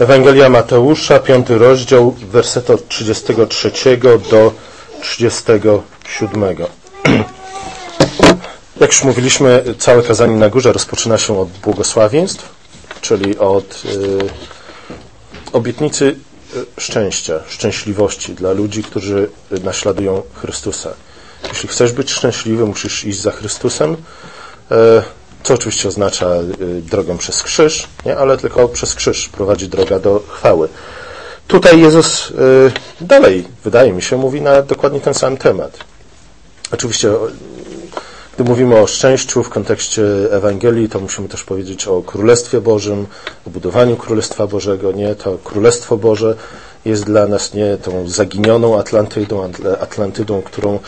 Ewangelia Mateusza, piąty rozdział, werset od 33 do 37. Jak już mówiliśmy, całe kazanie na górze rozpoczyna się od błogosławieństw, czyli od y, obietnicy y, szczęścia, szczęśliwości dla ludzi, którzy naśladują Chrystusa. Jeśli chcesz być szczęśliwy, musisz iść za Chrystusem. Y, co oczywiście oznacza y, drogę przez krzyż, nie? ale tylko przez krzyż prowadzi droga do chwały. Tutaj Jezus y, dalej, wydaje mi się, mówi na dokładnie ten sam temat. Oczywiście, gdy mówimy o szczęściu w kontekście Ewangelii, to musimy też powiedzieć o Królestwie Bożym, o budowaniu Królestwa Bożego. Nie, to Królestwo Boże jest dla nas nie tą zaginioną Atlantydą, Atlantydą, którą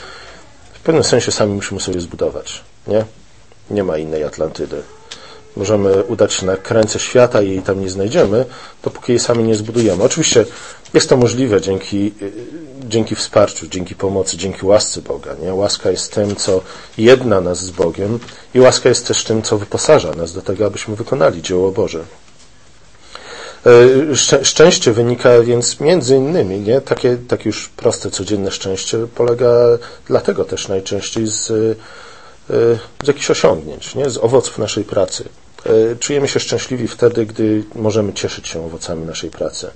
w pewnym sensie sami musimy sobie zbudować. Nie? Nie ma innej Atlantydy. Możemy udać się na krańce świata i jej tam nie znajdziemy, dopóki jej sami nie zbudujemy. Oczywiście jest to możliwe dzięki, dzięki wsparciu, dzięki pomocy, dzięki łasce Boga. Nie? Łaska jest tym, co jedna nas z Bogiem i łaska jest też tym, co wyposaża nas do tego, abyśmy wykonali dzieło Boże. E, szczęście wynika więc między innymi, nie? Takie, takie już proste, codzienne szczęście polega dlatego też najczęściej z z jakichś osiągnięć, nie? z owoców naszej pracy. E, czujemy się szczęśliwi wtedy, gdy możemy cieszyć się owocami naszej pracy.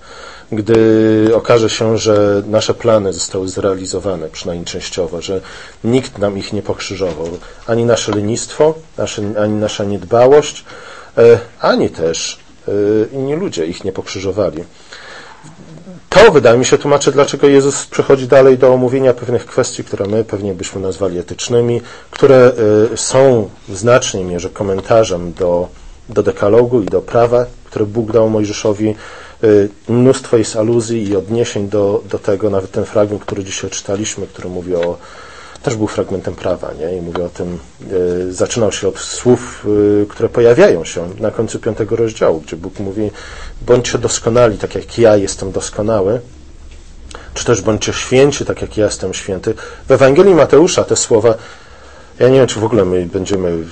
Gdy okaże się, że nasze plany zostały zrealizowane, przynajmniej częściowo, że nikt nam ich nie pokrzyżował. Ani nasze lenistwo, ani nasza niedbałość, e, ani też e, inni ludzie ich nie pokrzyżowali. To, wydaje mi się, tłumaczy, dlaczego Jezus przechodzi dalej do omówienia pewnych kwestii, które my pewnie byśmy nazwali etycznymi, które y, są w znacznej mierze komentarzem do, do dekalogu i do prawa, które Bóg dał Mojżeszowi. Y, mnóstwo jest aluzji i odniesień do, do tego, nawet ten fragment, który dzisiaj czytaliśmy, który mówi o też był fragmentem prawa, nie? I mówię o tym, e, zaczynał się od słów, e, które pojawiają się na końcu piątego rozdziału, gdzie Bóg mówi, bądźcie doskonali, tak jak ja jestem doskonały, czy też bądźcie święci, tak jak ja jestem święty. W Ewangelii Mateusza te słowa, ja nie wiem, czy w ogóle my będziemy,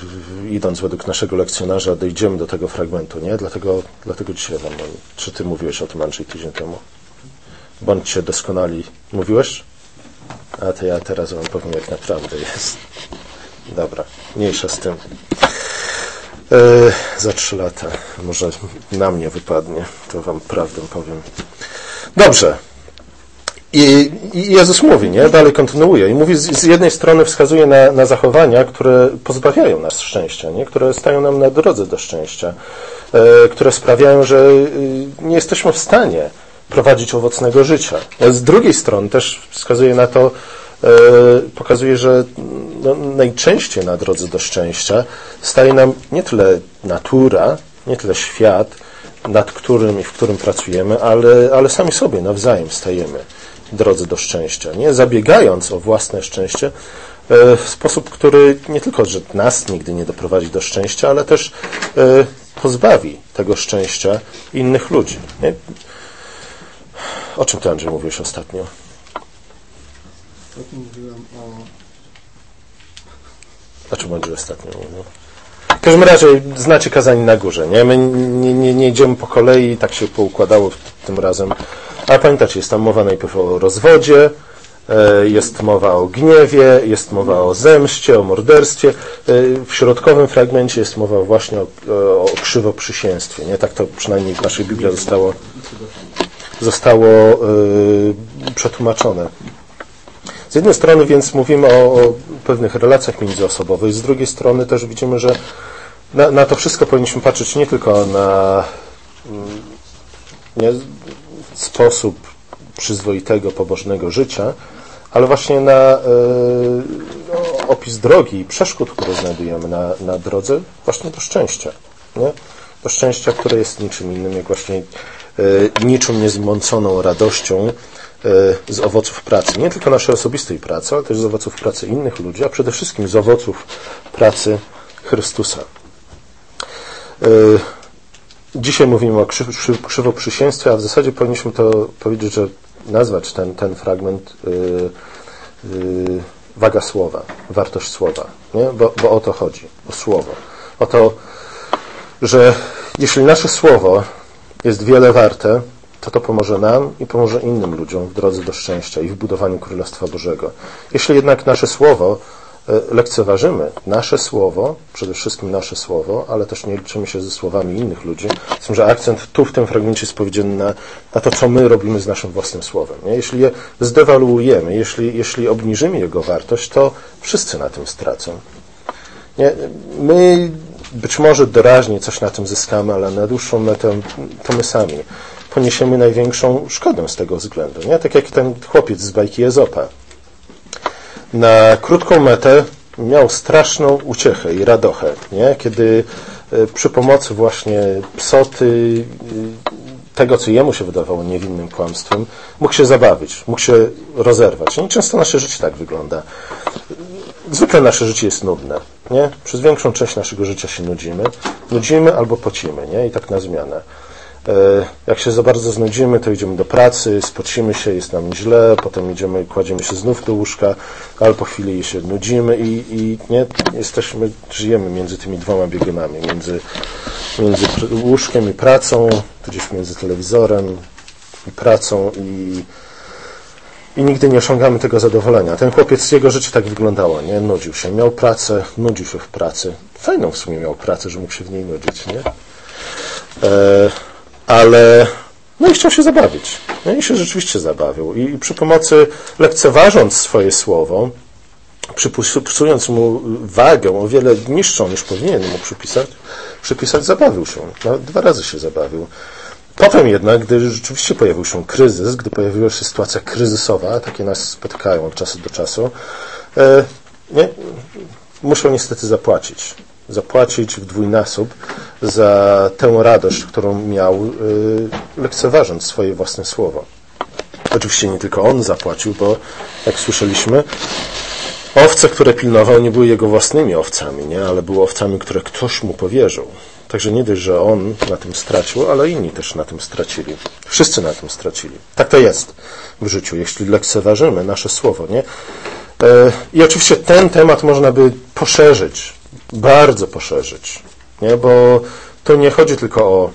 idąc według naszego lekcjonarza, dojdziemy do tego fragmentu, nie? Dlatego, dlatego dzisiaj wam, czy ty mówiłeś o tym, Andrzej, tydzień temu? Bądźcie doskonali. Mówiłeś? A to ja teraz wam powiem, jak naprawdę jest. Dobra, mniejsza z tym. E, za trzy lata. Może na mnie wypadnie, to wam prawdę powiem. Dobrze. I, I Jezus mówi, nie? Dalej kontynuuje. I mówi, z, z jednej strony wskazuje na, na, zachowania, które pozbawiają nas szczęścia, nie? Które stają nam na drodze do szczęścia. E, które sprawiają, że y, nie jesteśmy w stanie prowadzić owocnego życia. Z drugiej strony też wskazuje na to, e, pokazuje, że no, najczęściej na drodze do szczęścia staje nam nie tyle natura, nie tyle świat, nad którym i w którym pracujemy, ale, ale sami sobie nawzajem stajemy w drodze do szczęścia. Nie zabiegając o własne szczęście e, w sposób, który nie tylko, że nas nigdy nie doprowadzi do szczęścia, ale też e, pozbawi tego szczęścia innych ludzi. Nie? O czym ty, Andrzej, mówiłeś ostatnio? Ostatnio mówiłem o... O czym Andrzej ostatnio mówił? W każdym razie znacie kazanie na górze, nie? My nie, nie, nie idziemy po kolei, tak się poukładało tym razem. Ale pamiętacie, jest tam mowa najpierw o rozwodzie, e, jest mowa o gniewie, jest mowa o zemście, o morderstwie. E, w środkowym fragmencie jest mowa właśnie o, o krzywoprzysięstwie. Nie? Tak to przynajmniej w naszej Biblii zostało zostało y, przetłumaczone. Z jednej strony więc mówimy o, o, pewnych relacjach międzyosobowych, z drugiej strony też widzimy, że na, na to wszystko powinniśmy patrzeć nie tylko na mm, nie, sposób przyzwoitego, pobożnego życia, ale właśnie na y, opis drogi i przeszkód, które znajdujemy na, na drodze właśnie do szczęścia. Nie? Do szczęścia, które jest niczym innym, jak właśnie E, niczym niezmąconą radością e, z owoców pracy. Nie tylko naszej osobistej pracy, ale też z owoców pracy innych ludzi, a przede wszystkim z owoców pracy Chrystusa. E, dzisiaj mówimy o krzywoprzysięstwie, a w zasadzie powinniśmy to powiedzieć, że nazwać ten, ten fragment waga słowa, wartość słowa, nie? Bo, bo o to chodzi, o słowo. O to, że jeśli nasze słowo jest wiele warte, to to pomoże nam i pomoże innym ludziom w drodze do szczęścia i w budowaniu Królestwa Bożego. Jeśli jednak nasze słowo e, lekceważymy, nasze słowo, przede wszystkim nasze słowo, ale też nie liczymy się ze słowami innych ludzi, z tym, że akcent tu w tym fragmencie jest powiedziany na, na to, co my robimy z naszym własnym słowem. Nie? Jeśli je zdewaluujemy, jeśli, jeśli obniżymy jego wartość, to wszyscy na tym stracą. Nie? My być może doraźnie coś na tym zyskamy, ale na dłuższą metę to my sami poniesiemy największą szkodę z tego względu. Nie? Tak jak ten chłopiec z bajki Ezopa. Na krótką metę miał straszną uciechę i radochę, nie? kiedy e, przy pomocy właśnie psoty, e, tego, co jemu się wydawało niewinnym kłamstwem, mógł się zabawić, mógł się rozerwać. Nie? Często nasze życie tak wygląda. Zwykle nasze życie jest nudne. Nie? Przez większą część naszego życia się nudzimy. Nudzimy albo pocimy, nie? I tak na zmianę. E, jak się za bardzo znudzimy, to idziemy do pracy, spocimy się, jest nam źle, potem idziemy, kładziemy się znów do łóżka, ale po chwili się nudzimy i, i nie, jesteśmy, żyjemy między tymi dwoma biegunami, między, między łóżkiem i pracą, tudzież między telewizorem i pracą i, i nigdy nie osiągamy tego zadowolenia. Ten chłopiec, jego życie tak wyglądało, nie? Nudził się, miał pracę, nudził się w pracy. Fajną w sumie miał pracę, że mógł się w niej nudzić, nie? E, ale no i chciał się zabawić. No i się rzeczywiście zabawił. I przy pomocy, lekceważąc swoje słowo, przypisując mu wagę o wiele niższą niż powinien mu przypisać, przypisać zabawił się. Nawet dwa razy się zabawił. Potem jednak, gdy rzeczywiście pojawił się kryzys, gdy pojawiła się sytuacja kryzysowa, takie nas spotykają od czasu do czasu, e, nie, muszą niestety zapłacić zapłacić w dwójnasób za tę radość, którą miał, y, lekceważąc swoje własne słowo. Oczywiście nie tylko on zapłacił, bo jak słyszeliśmy, owce, które pilnował, nie były jego własnymi owcami, nie? ale były owcami, które ktoś mu powierzył. Także nie dość, że on na tym stracił, ale inni też na tym stracili. Wszyscy na tym stracili. Tak to jest w życiu, jeśli lekceważymy nasze słowo. Nie? E, I oczywiście ten temat można by poszerzyć bardzo poszerzyć, nie? bo to nie chodzi tylko o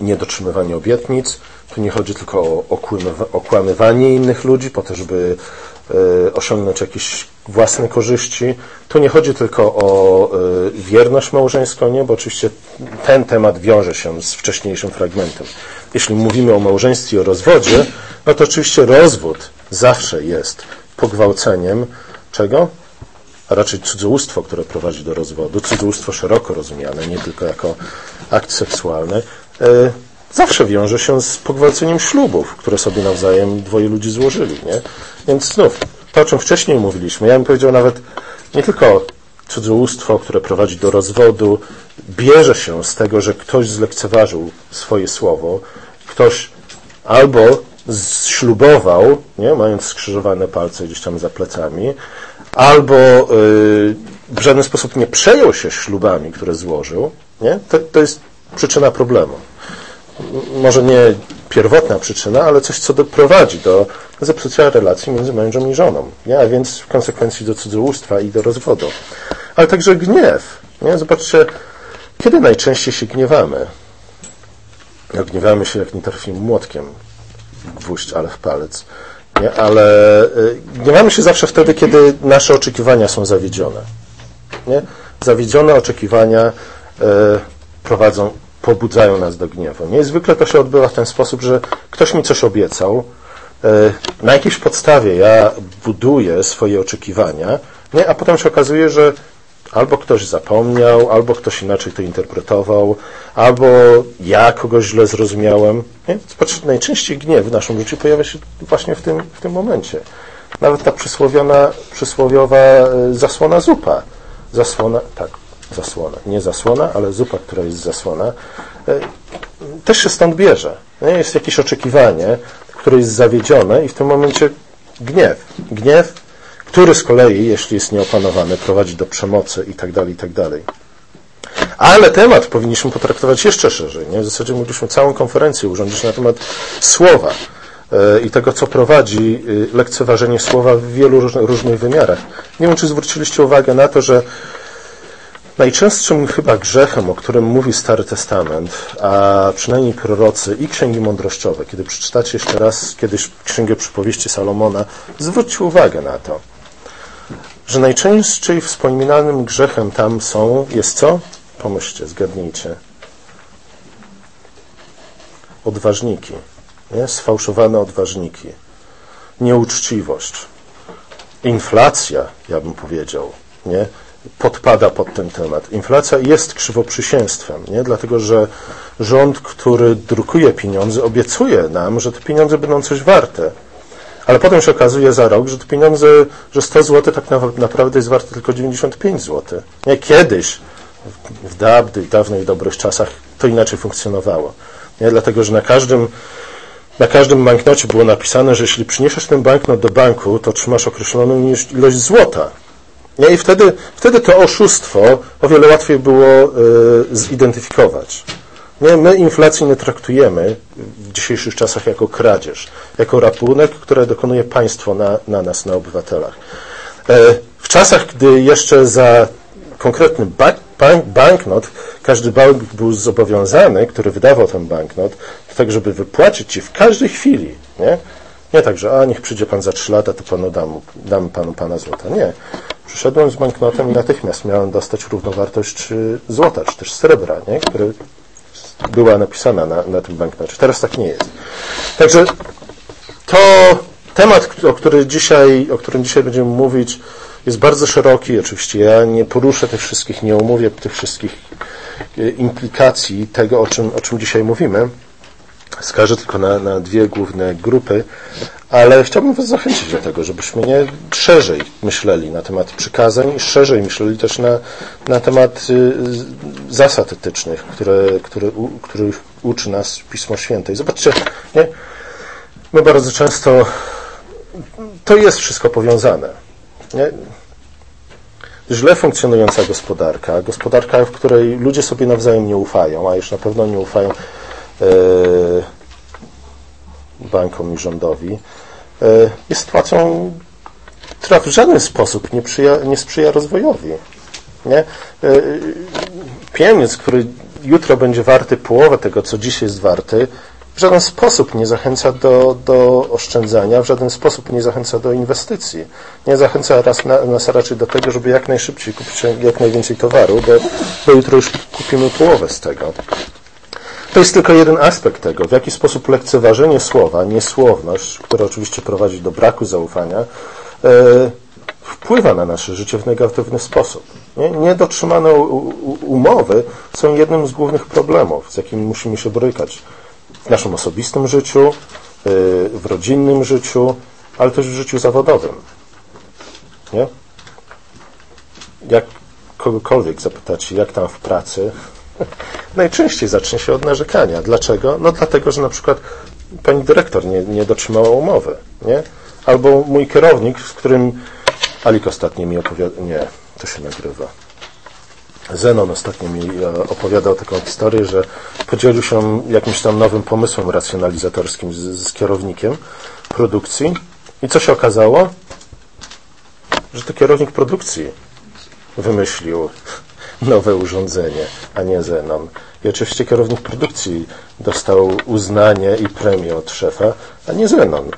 niedotrzymywanie obietnic, tu nie chodzi tylko o okłamywanie innych ludzi po to, żeby osiągnąć jakieś własne korzyści. Tu nie chodzi tylko o e, wierność małżeńską, nie? bo oczywiście ten temat wiąże się z wcześniejszym fragmentem. Jeśli mówimy o małżeństwie i o rozwodzie, no to oczywiście rozwód zawsze jest pogwałceniem czego? a raczej cudzołóstwo, które prowadzi do rozwodu, cudzołóstwo szeroko rozumiane, nie tylko jako akt seksualny, e, zawsze wiąże się z pogwałceniem ślubów, które sobie nawzajem dwoje ludzi złożyli. Nie? Więc znów, to o czym wcześniej mówiliśmy, ja bym powiedział nawet nie tylko cudzołóstwo, które prowadzi do rozwodu, bierze się z tego, że ktoś zlekceważył swoje słowo, ktoś albo ślubował, nie, mając skrzyżowane palce gdzieś tam za plecami, albo y, w żaden sposób nie przejął się ślubami, które złożył, nie? To, to jest przyczyna problemu. Może nie pierwotna przyczyna, ale coś, co doprowadzi do zepsucia relacji między mężem i żoną, nie? a więc w konsekwencji do cudzołóstwa i do rozwodu. Ale także gniew. Nie? Zobaczcie, kiedy najczęściej się gniewamy? Jak gniewamy się, jak nie trafimy młotkiem w ale w palec. Nie? Ale y, gniewamy się zawsze wtedy, kiedy nasze oczekiwania są zawiedzione. Nie? Zawiedzione oczekiwania y, prowadzą, pobudzają nas do gniewu. Niezwykle to się odbywa w ten sposób, że ktoś mi coś obiecał, y, na jakiejś podstawie ja buduję swoje oczekiwania, nie? a potem się okazuje, że Albo ktoś zapomniał, albo ktoś inaczej to interpretował, albo ja kogoś źle zrozumiałem. Nie? Najczęściej gniew w naszym życiu pojawia się właśnie w tym, w tym momencie. Nawet ta przysłowiona, przysłowiowa e, zasłona zupa. Zasłona, tak, zasłona. Nie zasłona, ale zupa, która jest zasłona, e, też się stąd bierze. Jest jakieś oczekiwanie, które jest zawiedzione i w tym momencie gniew. Gniew który z kolei, jeśli jest nieopanowany, prowadzi do przemocy itd., tak itd. Tak Ale temat powinniśmy potraktować jeszcze szerzej. Nie? W zasadzie mogliśmy całą konferencję urządzić na temat słowa e, i tego, co prowadzi e, lekceważenie słowa w wielu różnych wymiarach. Nie wiem, czy zwróciliście uwagę na to, że Najczęstszym chyba grzechem, o którym mówi Stary Testament, a przynajmniej prorocy i księgi mądrościowe, kiedy przeczytacie jeszcze raz kiedyś księgę przypowieści Salomona, zwróćcie uwagę na to, że najczęściej wspominanym grzechem tam są, jest co? Pomyślcie, zgadnijcie. Odważniki, nie? sfałszowane odważniki, nieuczciwość, inflacja, ja bym powiedział, nie? Podpada pod ten temat. Inflacja jest krzywoprzysięstwem, nie? dlatego że rząd, który drukuje pieniądze, obiecuje nam, że te pieniądze będą coś warte. Ale potem się okazuje za rok, że te pieniądze, że 100 zł tak naprawdę jest warte tylko 95 zł. Nie kiedyś, w dawnych, dobrych czasach to inaczej funkcjonowało. Nie? Dlatego, że na każdym, na każdym banknocie było napisane, że jeśli przyniesiesz ten banknot do banku, to trzymasz określoną ilość złota. Nie? I wtedy, wtedy to oszustwo o wiele łatwiej było y, zidentyfikować. Nie? My inflacji nie traktujemy w dzisiejszych czasach jako kradzież, jako rapunek, które dokonuje państwo na, na nas, na obywatelach. E, w czasach, gdy jeszcze za konkretny bank, bank, banknot każdy bank był zobowiązany, który wydawał ten banknot, do tego, żeby wypłacić ci w każdej chwili, nie? Nie tak, że a niech przyjdzie pan za trzy lata, to panu dam, dam panu pana złota. Nie. Przyszedłem z banknotem i natychmiast miałem dostać równowartość złota, czy też srebra, nie? który była napisana na, na tym banknocie. Teraz tak nie jest. Także to temat, o, który dzisiaj, o którym dzisiaj będziemy mówić, jest bardzo szeroki. Oczywiście ja nie poruszę tych wszystkich, nie omówię tych wszystkich e, implikacji tego, o czym, o czym dzisiaj mówimy. Wskażę tylko na, na dwie główne grupy, ale chciałbym Was zachęcić do tego, żebyśmy nie szerzej myśleli na temat przykazań i szerzej myśleli też na, na temat y, zasad etycznych, które, które, u, których uczy nas Pismo Święte. I zobaczcie, nie? my bardzo często to jest wszystko powiązane. Nie? Źle funkcjonująca gospodarka, gospodarka, w której ludzie sobie nawzajem nie ufają, a już na pewno nie ufają e, bankom i rządowi, jest sytuacją, która w żaden sposób nie, przyja, nie sprzyja rozwojowi. Nie? E, pieniądz, który jutro będzie warty połowę tego, co dziś jest warty, w żaden sposób nie zachęca do, do oszczędzania, w żaden sposób nie zachęca do inwestycji. Nie zachęca raz, na, nas raczej do tego, żeby jak najszybciej kupić jak najwięcej towaru, bo, bo jutro już kupimy połowę z tego. To jest tylko jeden aspekt tego, w jaki sposób lekceważenie słowa, niesłowność, która oczywiście prowadzi do braku zaufania, e, wpływa na nasze życie w negatywny sposób. Nie? Niedotrzymane umowy są jednym z głównych problemów, z jakimi musimy się borykać w naszym osobistym życiu, e, w rodzinnym życiu, ale też w życiu zawodowym. Nie? Jak kogokolwiek zapytać, jak tam w pracy, najczęściej zacznie się od narzekania. Dlaczego? No dlatego, że na przykład pani dyrektor nie, nie dotrzymała umowy, nie? Albo mój kierownik, z którym Alik ostatnio mi opowiadał, nie, to się nagrywa. Zenon ostatnio mi e, opowiadał taką historię, że podzielił się jakimś tam nowym pomysłem racjonalizatorskim z, z kierownikiem produkcji i co się okazało? Że to kierownik produkcji wymyślił nowe urządzenie, a nie Zenon. I oczywiście kierownik produkcji dostał uznanie i premię od szefa, a nie Zenon.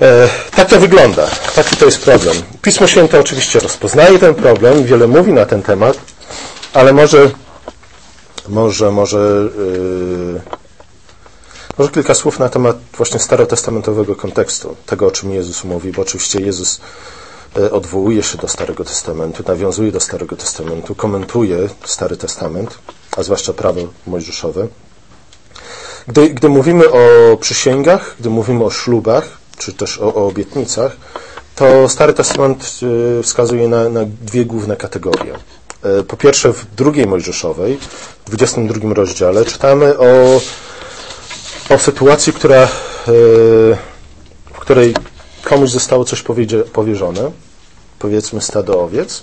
E, tak to wygląda. Taki to jest problem. Pismo Święte oczywiście rozpoznaje ten problem, wiele mówi na ten temat, ale może, może, może, yy, może kilka słów na temat właśnie starotestamentowego kontekstu, tego o czym Jezus mówi, bo oczywiście Jezus odwołuje się do Starego Testamentu, nawiązuje do Starego Testamentu, komentuje Stary Testament, a zwłaszcza prawo mojżeszowe. Gdy, gdy mówimy o przysięgach, gdy mówimy o ślubach, czy też o, o obietnicach, to Stary Testament e, wskazuje na, na dwie główne kategorie. E, po pierwsze, w drugiej Mojżeszowej, w 22 rozdziale, czytamy o, o sytuacji, która, w której komuś zostało coś powierzone, powiedzmy stado owiec,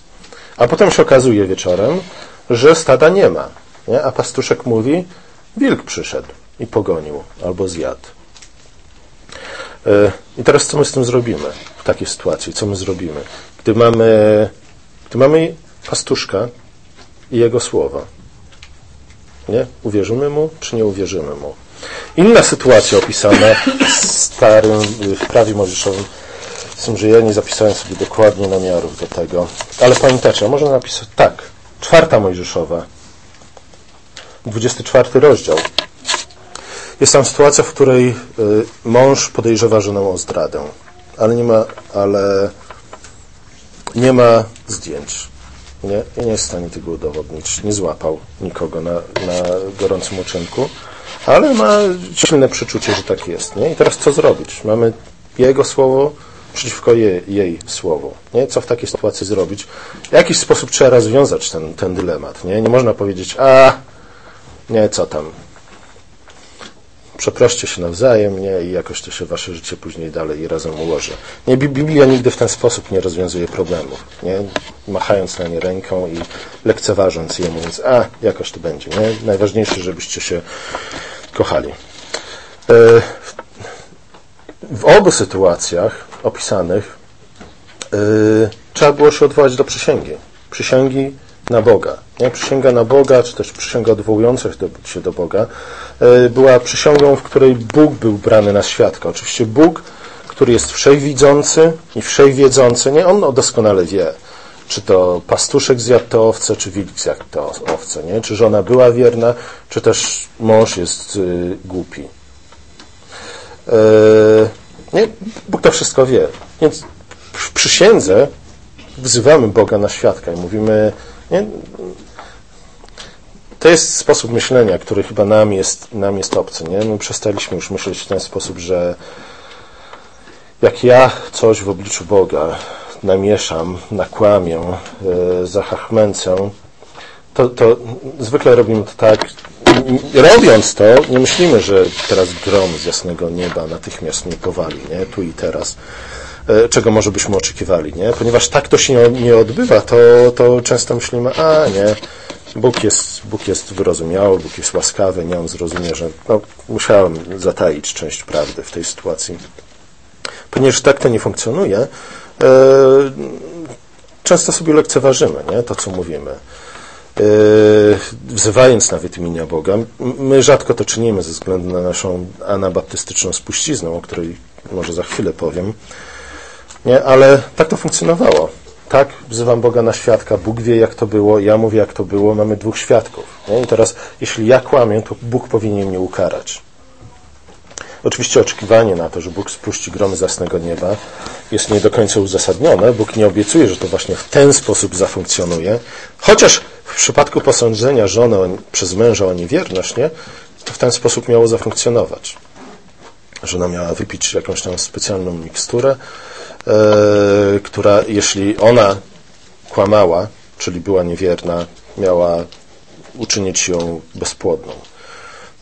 a potem się okazuje wieczorem, że stada nie ma. Nie? A pastuszek mówi, wilk przyszedł i pogonił albo zjadł. E, I teraz co my z tym zrobimy w takiej sytuacji? Co my zrobimy? Gdy mamy, gdy mamy pastuszka, i Jego słowa. Nie? Uwierzymy Mu, czy nie uwierzymy Mu? Inna sytuacja opisana w starym, w prawie mojżeszowym, tym, że ja nie zapisałem sobie dokładnie namiarów do tego, ale pamiętacie, można napisać tak, czwarta mojżeszowa, 24 rozdział. Jest tam sytuacja, w której y, mąż podejrzewa żonę o zdradę, ale nie ma, ale nie ma zdjęć. Nie, nie jest w stanie tego udowodnić. Nie złapał nikogo na, na gorącym uczynku, ale ma silne przeczucie, że tak jest. Nie? I teraz co zrobić? Mamy jego słowo przeciwko jej, jej słowu. Nie? Co w takiej sytuacji zrobić? W jakiś sposób trzeba rozwiązać ten, ten dylemat. Nie? nie można powiedzieć, a nie, co tam, przeproście się nawzajem, nie, i jakoś to się wasze życie później dalej razem ułoży. Nie, Biblia nigdy w ten sposób nie rozwiązuje problemów, nie, machając na nie ręką i lekceważąc je, mówiąc, a, jakoś to będzie, nie, najważniejsze, żebyście się kochali. E, w obu sytuacjach opisanych e, trzeba było się odwołać do przysięgi. Przysięgi na Boga. Nie? Przysięga na Boga, czy też przysięga odwołująca się do Boga, e, była przysięgą, w której Bóg był brany na świadka. Oczywiście Bóg, który jest wszechwidzący i wszechwiedzący, nie? On doskonale wie, czy to pastuszek zjadł te owce, czy wilk zjadł te owce, nie? Czy żona była wierna, czy też mąż jest y, głupi. E, nie? Bóg to wszystko wie. Więc w przysiędze wzywamy Boga na świadka i mówimy, nie? To jest sposób myślenia, który chyba nam jest, nam jest obcy. Nie? My przestaliśmy już myśleć w ten sposób, że jak ja coś w obliczu Boga namieszam, nakłamię, yy, zachachmęcę, to, to zwykle robimy to tak. Robiąc to, nie myślimy, że teraz grom z jasnego nieba natychmiast mnie powali, nie? tu i teraz. E, czego może byśmy oczekiwali, nie? Ponieważ tak to się nie odbywa, to, to często myślimy, a nie, Bóg jest, Bóg jest wyrozumiały, Bóg jest łaskawy, nie on zrozumie, że no, musiałem zataić część prawdy w tej sytuacji. Ponieważ tak to nie funkcjonuje, e, często sobie lekceważymy nie? to, co mówimy. E, wzywając nawet imienia Boga. My rzadko to czynimy ze względu na naszą anabaptystyczną spuściznę, o której może za chwilę powiem. Nie? Ale tak to funkcjonowało. Tak, wzywam Boga na świadka, Bóg wie jak to było, ja mówię jak to było, mamy dwóch świadków. Nie? I teraz, jeśli ja kłamię, to Bóg powinien mnie ukarać. Oczywiście oczekiwanie na to, że Bóg spuści gromy z jasnego nieba jest nie do końca uzasadnione. Bóg nie obiecuje, że to właśnie w ten sposób zafunkcjonuje. Chociaż w przypadku posądzenia żony przez męża o niewierność, nie, to w ten sposób miało zafunkcjonować. Żona miała wypić jakąś tam specjalną miksturę, która, jeśli ona kłamała, czyli była niewierna, miała uczynić ją bezpłodną.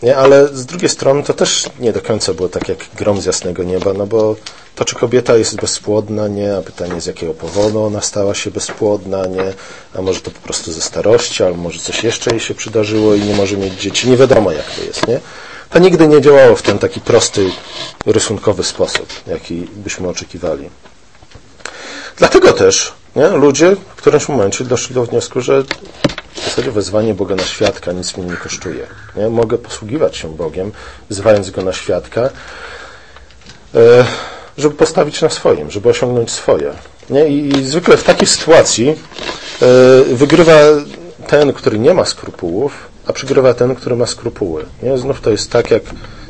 Nie, ale z drugiej strony to też nie do końca było tak jak grom z jasnego nieba, no bo to, czy kobieta jest bezpłodna, nie, a pytanie z jakiego powodu ona stała się bezpłodna, nie, a może to po prostu ze starości, albo może coś jeszcze jej się przydarzyło i nie może mieć dzieci, nie wiadomo jak to jest, nie. To nigdy nie działało w ten taki prosty, rysunkowy sposób, jaki byśmy oczekiwali. Dlatego też nie, ludzie w którymś momencie doszli do wniosku, że w zasadzie wezwanie Boga na świadka nic mi nie kosztuje. Nie? Mogę posługiwać się Bogiem, wzywając Go na świadka, e, żeby postawić na swoim, żeby osiągnąć swoje. Nie? I zwykle w takiej sytuacji e, wygrywa ten, który nie ma skrupułów, a przegrywa ten, który ma skrupuły. Nie? Znów to jest tak, jak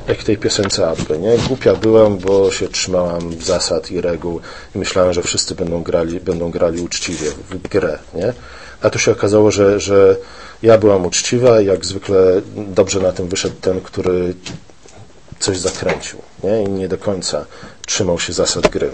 jak w tej piosence Abby, nie? Głupia byłam, bo się trzymałam zasad i reguł i myślałem, że wszyscy będą grali, będą grali uczciwie w grę, nie? A tu się okazało, że, że ja byłam uczciwa i jak zwykle dobrze na tym wyszedł ten, który coś zakręcił, nie? I nie do końca trzymał się zasad gry.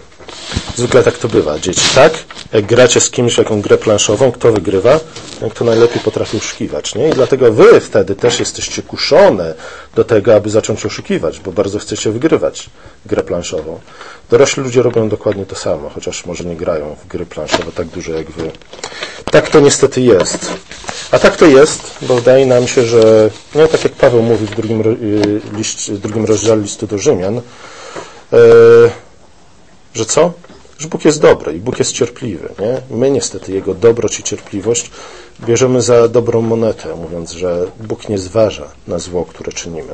Zwykle tak to bywa. Dzieci, tak? Jak gracie z kimś jaką grę planszową, kto wygrywa? Jak to najlepiej potrafi oszukiwać, nie? I dlatego wy wtedy też jesteście kuszone do tego, aby zacząć oszukiwać, bo bardzo chcecie wygrywać grę planszową. Dorośli ludzie robią dokładnie to samo, chociaż może nie grają w gry planszowe tak dużo jak wy. Tak to niestety jest. A tak to jest, bo wydaje nam się, że, no tak jak Paweł mówi w drugim, y, liść, w drugim rozdziale listu do Rzymian, E, że co? że Bóg jest dobry i Bóg jest cierpliwy. Nie? My niestety Jego dobroć i cierpliwość bierzemy za dobrą monetę, mówiąc, że Bóg nie zważa na zło, które czynimy.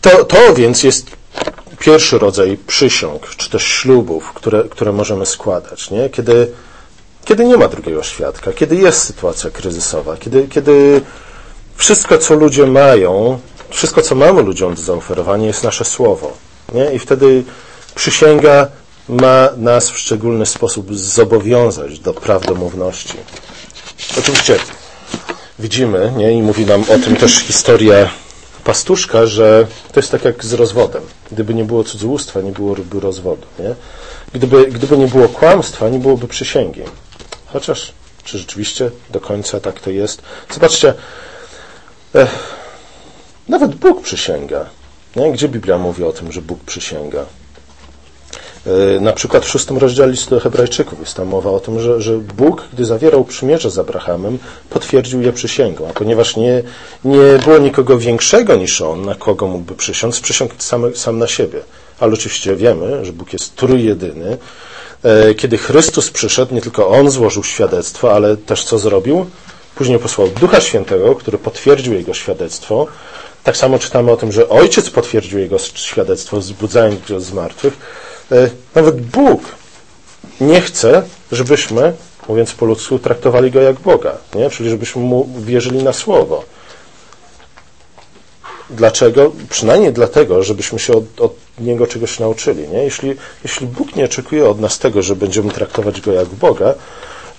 To, to więc jest pierwszy rodzaj przysiąg, czy też ślubów, które, które możemy składać. Nie? Kiedy, kiedy nie ma drugiego świadka, kiedy jest sytuacja kryzysowa, kiedy, kiedy wszystko, co ludzie mają, wszystko, co mamy ludziom do zaoferowania, jest nasze słowo. Nie? I wtedy przysięga ma nas w szczególny sposób zobowiązać do prawdomówności. Oczywiście widzimy, nie? i mówi nam o tym też historia pastuszka, że to jest tak jak z rozwodem. Gdyby nie było cudzołóstwa, nie byłoby rozwodu. Nie? Gdyby, gdyby nie było kłamstwa, nie byłoby przysięgi. Chociaż, czy rzeczywiście do końca tak to jest? Zobaczcie, eh, nawet Bóg przysięga. Nie? Gdzie Biblia mówi o tym, że Bóg przysięga? E, na przykład w szóstym rozdziale listu Hebrajczyków jest tam mowa o tym, że, że Bóg, gdy zawierał przymierze z Abrahamem, potwierdził je przysięgą. A ponieważ nie, nie było nikogo większego niż on, na kogo mógłby przysiąc, przysiągł sam, sam na siebie. Ale oczywiście wiemy, że Bóg jest trójjedyny. E, kiedy Chrystus przyszedł, nie tylko On złożył świadectwo, ale też co zrobił? Później posłał Ducha Świętego, który potwierdził Jego świadectwo. Tak samo czytamy o tym, że Ojciec potwierdził Jego świadectwo, wzbudzając go z martwych. E, nawet Bóg nie chce, żebyśmy, mówiąc po ludzku, traktowali Go jak Boga, nie? czyli żebyśmy Mu wierzyli na Słowo. Dlaczego? Przynajmniej dlatego, żebyśmy się od, od, Niego czegoś nauczyli. Nie? Jeśli, jeśli Bóg nie oczekuje od nas tego, że będziemy traktować Go jak Boga,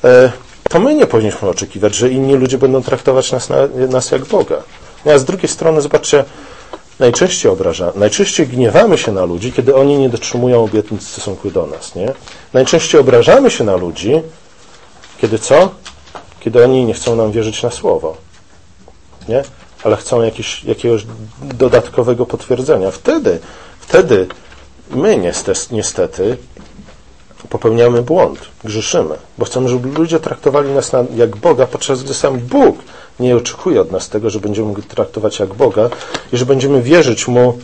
e, to my nie powinniśmy oczekiwać, że inni ludzie będą traktować nas, na, nas jak Boga. A z drugiej strony, zobaczcie, najczęściej obraża, najczęściej gniewamy się na ludzi, kiedy oni nie dotrzymują obietnic w stosunku do nas, nie? Najczęściej obrażamy się na ludzi, kiedy co? Kiedy oni nie chcą nam wierzyć na słowo, nie? Ale chcą jakieś, jakiegoś dodatkowego potwierdzenia. Wtedy, wtedy my niestety, niestety popełniamy błąd, grzeszymy, bo chcemy, żeby ludzie traktowali nas jak Boga, podczas gdy sam Bóg nie oczekuje od nas tego, że będziemy go traktować jak Boga i że będziemy wierzyć Mu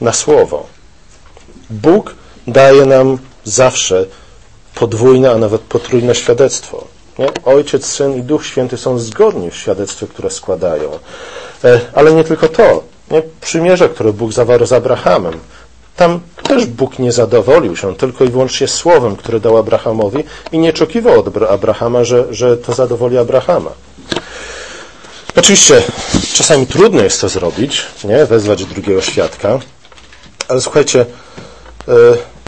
na słowo. Bóg daje nam zawsze podwójne, a nawet potrójne świadectwo. Nie? Ojciec, Syn i Duch Święty są zgodni w świadectwie, które składają. E, ale nie tylko to. Nie? Przymierze, które Bóg zawarł z Abrahamem, tam też Bóg nie zadowolił się tylko i wyłącznie słowem, które dał Abrahamowi i nie oczekiwał od Abrahama, że, że to zadowoli Abrahama. Oczywiście czasami trudno jest to zrobić, nie? wezwać drugiego świadka, ale słuchajcie, yy,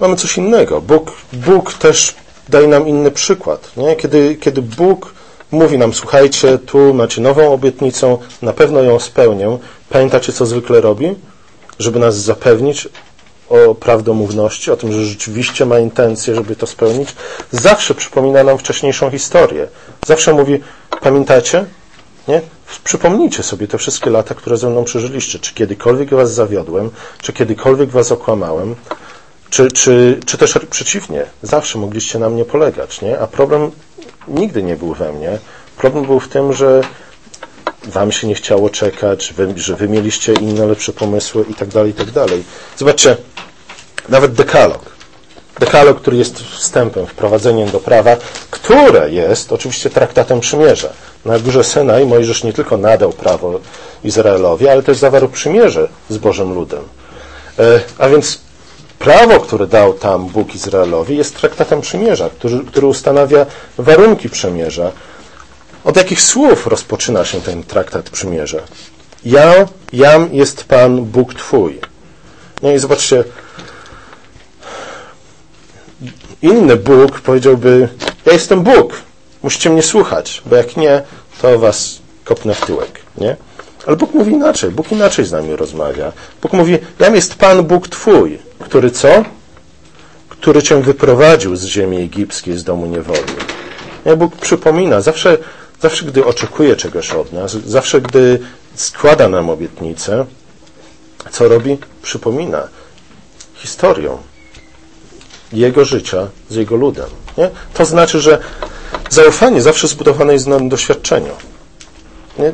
mamy coś innego. Bóg, Bóg też daje nam inny przykład. Nie? Kiedy, kiedy Bóg mówi nam, słuchajcie, tu macie nową obietnicę, na pewno ją spełnię. Pamiętacie, co zwykle robi? Żeby nas zapewnić o prawdomówności, o tym, że rzeczywiście ma intencję, żeby to spełnić. Zawsze przypomina nam wcześniejszą historię. Zawsze mówi, pamiętacie? Nie? Przypomnijcie sobie te wszystkie lata, które ze mną przeżyliście. Czy kiedykolwiek was zawiodłem, czy kiedykolwiek was okłamałem, czy, czy, czy też przeciwnie, zawsze mogliście na mnie polegać. Nie? A problem nigdy nie był we mnie. Problem był w tym, że wam się nie chciało czekać, wy, że wy mieliście inne, lepsze pomysły i tak dalej, i tak dalej. Zobaczcie, nawet dekalog. Dekalog, który jest wstępem, wprowadzeniem do prawa, które jest oczywiście traktatem przymierza. Na górze Synaj Mojżesz nie tylko nadał prawo Izraelowi, ale też zawarł przymierze z Bożym ludem. E, a więc prawo, które dał tam Bóg Izraelowi, jest traktatem przymierza, który, który ustanawia warunki przymierza. Od jakich słów rozpoczyna się ten traktat przymierza? Ja, jam jest Pan Bóg Twój. No i zobaczcie, inny Bóg powiedziałby, ja jestem Bóg, musicie mnie słuchać, bo jak nie, to was kopnę w tyłek, nie? Ale Bóg mówi inaczej, Bóg inaczej z nami rozmawia. Bóg mówi, jam jest Pan Bóg Twój, który co? Który Cię wyprowadził z ziemi egipskiej, z domu niewoli. Nie? Bóg przypomina, zawsze, zawsze gdy oczekuje czegoś od nas, zawsze gdy składa nam obietnicę, co robi? Przypomina historią jego życia z jego ludem. Nie? To znaczy, że zaufanie zawsze zbudowane jest na doświadczeniu. Nie?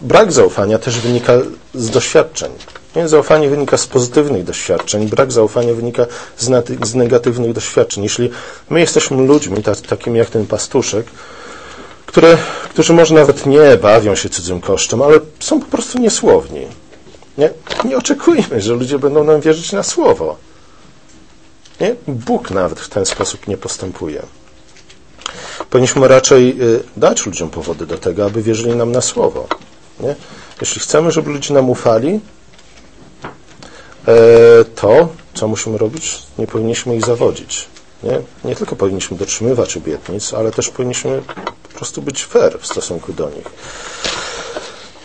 Brak zaufania też wynika z doświadczeń. Nie? Zaufanie wynika z pozytywnych doświadczeń, brak zaufania wynika z, z negatywnych doświadczeń. Jeśli my jesteśmy ludźmi tak, takimi jak ten pastuszek, które, którzy może nawet nie bawią się cudzym kosztem, ale są po prostu niesłowni. Nie, nie oczekujmy, że ludzie będą nam wierzyć na słowo. Nie? Bóg nawet w ten sposób nie postępuje. Powinniśmy raczej y, dać ludziom powody do tego, aby wierzyli nam na słowo. Nie? Jeśli chcemy, żeby ludzie nam ufali, e, to co musimy robić? Nie powinniśmy ich zawodzić. Nie? nie tylko powinniśmy dotrzymywać obietnic, ale też powinniśmy po prostu być fair w stosunku do nich.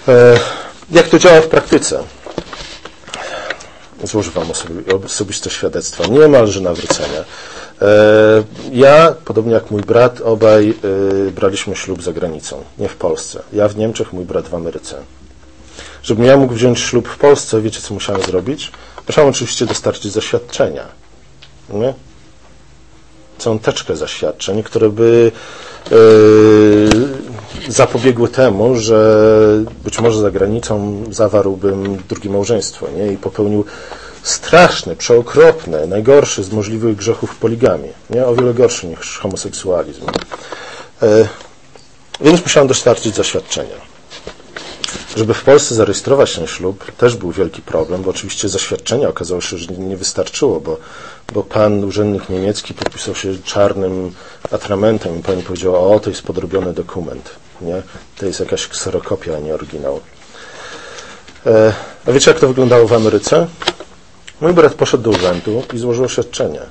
E, jak to działa w praktyce? Złożę Wam osobiste świadectwa, niemalże nawrócenia. E, ja, podobnie jak mój brat, obaj e, braliśmy ślub za granicą, nie w Polsce. Ja w Niemczech, mój brat w Ameryce. Żebym ja mógł wziąć ślub w Polsce, wiecie co musiałem zrobić? Musiałem oczywiście dostarczyć zaświadczenia. Nie? Całą teczkę zaświadczeń, które by zapobiegły temu, że być może za granicą zawarłbym drugie małżeństwo nie? i popełnił straszny, przeokropny, najgorszy z możliwych grzechów poligami. Nie? O wiele gorszy niż homoseksualizm. Yy, więc musiałem dostarczyć zaświadczenia. Żeby w Polsce zarejestrować ten ślub, też był wielki problem, bo oczywiście zaświadczenie okazało się, że nie wystarczyło, bo, bo pan urzędnik niemiecki podpisał się czarnym atramentem i pani powiedziała, o, to jest podrobiony dokument. Nie? To jest jakaś kserokopia, a nie oryginał. E, a wiecie, jak to wyglądało w Ameryce? Mój brat poszedł do urzędu i złożył oświadczenie.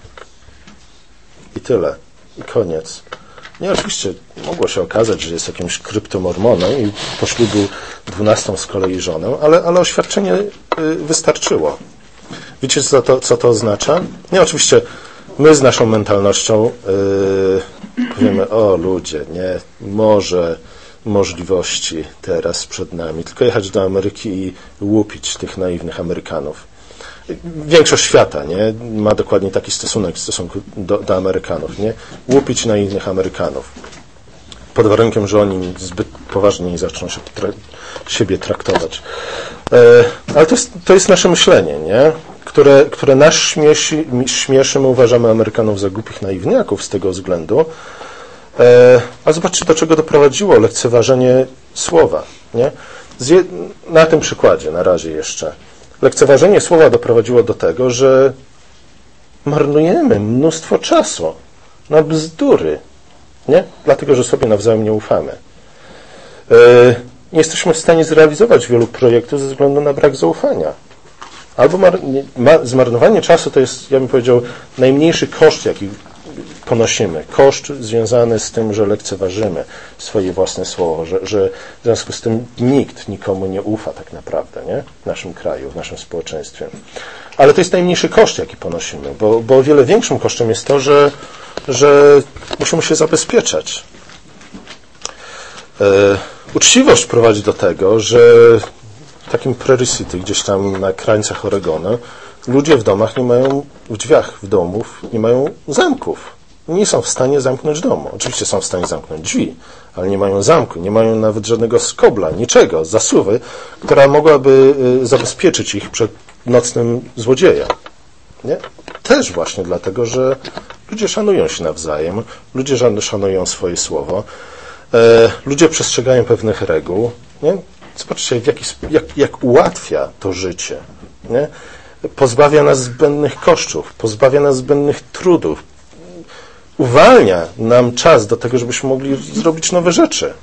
I tyle. I koniec. Nie, oczywiście mogło się okazać, że jest jakimś kryptomormonem i poślubił dwunastą z kolei żonę, ale, ale oświadczenie y, wystarczyło. Wiecie, co to, co to oznacza? Nie, oczywiście my z naszą mentalnością yy, powiemy, o ludzie, nie, może możliwości teraz przed nami, tylko jechać do Ameryki i łupić tych naiwnych Amerykanów większość świata nie, ma dokładnie taki stosunek w stosunku do, do Amerykanów. Nie? Łupić na innych Amerykanów. Pod warunkiem, że oni zbyt poważnie nie zaczną się siebie traktować. E, ale to jest, to jest nasze myślenie, nie? Które, które nas śmieszy, śmieszy, my uważamy Amerykanów za głupich naiwniaków z tego względu. E, a zobaczcie, do czego doprowadziło lekceważenie słowa. Nie? na tym przykładzie, na razie jeszcze. Lekceważenie słowa doprowadziło do tego, że marnujemy mnóstwo czasu na bzdury, nie? Dlatego, że sobie nawzajem nie ufamy. E, nie jesteśmy w stanie zrealizować wielu projektów ze względu na brak zaufania. Albo zmarnowanie czasu to jest, ja bym powiedział, najmniejszy koszt, jaki ponosimy. Koszt związany z tym, że lekceważymy swoje własne słowo, że, że w związku z tym nikt nikomu nie ufa tak naprawdę nie? w naszym kraju, w naszym społeczeństwie. Ale to jest najmniejszy koszt, jaki ponosimy, bo, bo o wiele większym kosztem jest to, że, że musimy się zabezpieczać. E, uczciwość prowadzi do tego, że w takim Prairie City, gdzieś tam na krańcach Oregonu, ludzie w domach nie mają, w drzwiach w domów nie mają zamków nie są w stanie zamknąć domu. Oczywiście są w stanie zamknąć drzwi, ale nie mają zamku, nie mają nawet żadnego skobla, niczego, zasuwy, która mogłaby y, zabezpieczyć ich przed nocnym złodziejem. Nie? Też właśnie dlatego, że ludzie szanują się nawzajem, ludzie szanują swoje słowo, ludzie przestrzegają pewnych reguł. Nie? Zobaczcie, jak, jak, jak ułatwia to życie. Nie? Pozbawia nas zbędnych kosztów, pozbawia nas zbędnych trudów, uwalnia nam czas do tego, żebyśmy mogli zrobić nowe rzeczy.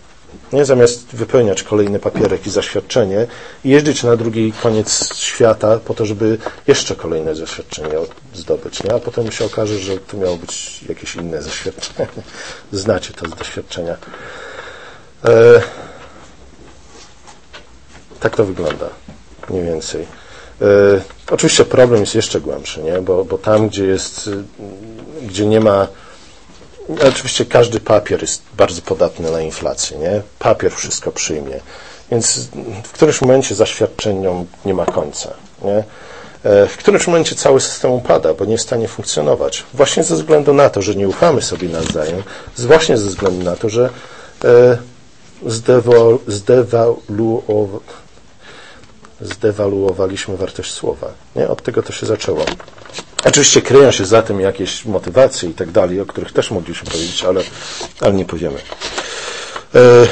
Nie zamiast wypełniać kolejny papierek i zaświadczenie jeździć na drugi koniec świata po to, żeby jeszcze kolejne zaświadczenie zdobyć. Nie? A potem się okaże, że to miało być jakieś inne zaświadczenie. Znacie to z doświadczenia. E, tak to wygląda. Mniej więcej. E, oczywiście problem jest jeszcze głębszy, nie? Bo, bo tam, gdzie jest, gdzie nie ma Oczywiście każdy papier jest bardzo podatny na inflację, nie? Papier wszystko przyjmie. Więc w którymś momencie zaświadczeniom nie ma końca, nie? E, w którymś momencie cały system upada, bo nie jest w stanie funkcjonować. Właśnie ze względu na to, że nie ufamy sobie nawzajem, właśnie ze względu na to, że e, zdewaluowaliśmy wartość słowa. Nie? Od tego to się zaczęło. Oczywiście kryją się za tym jakieś motywacje i tak dalej, o których też mogliśmy powiedzieć, ale, ale nie powiemy. E,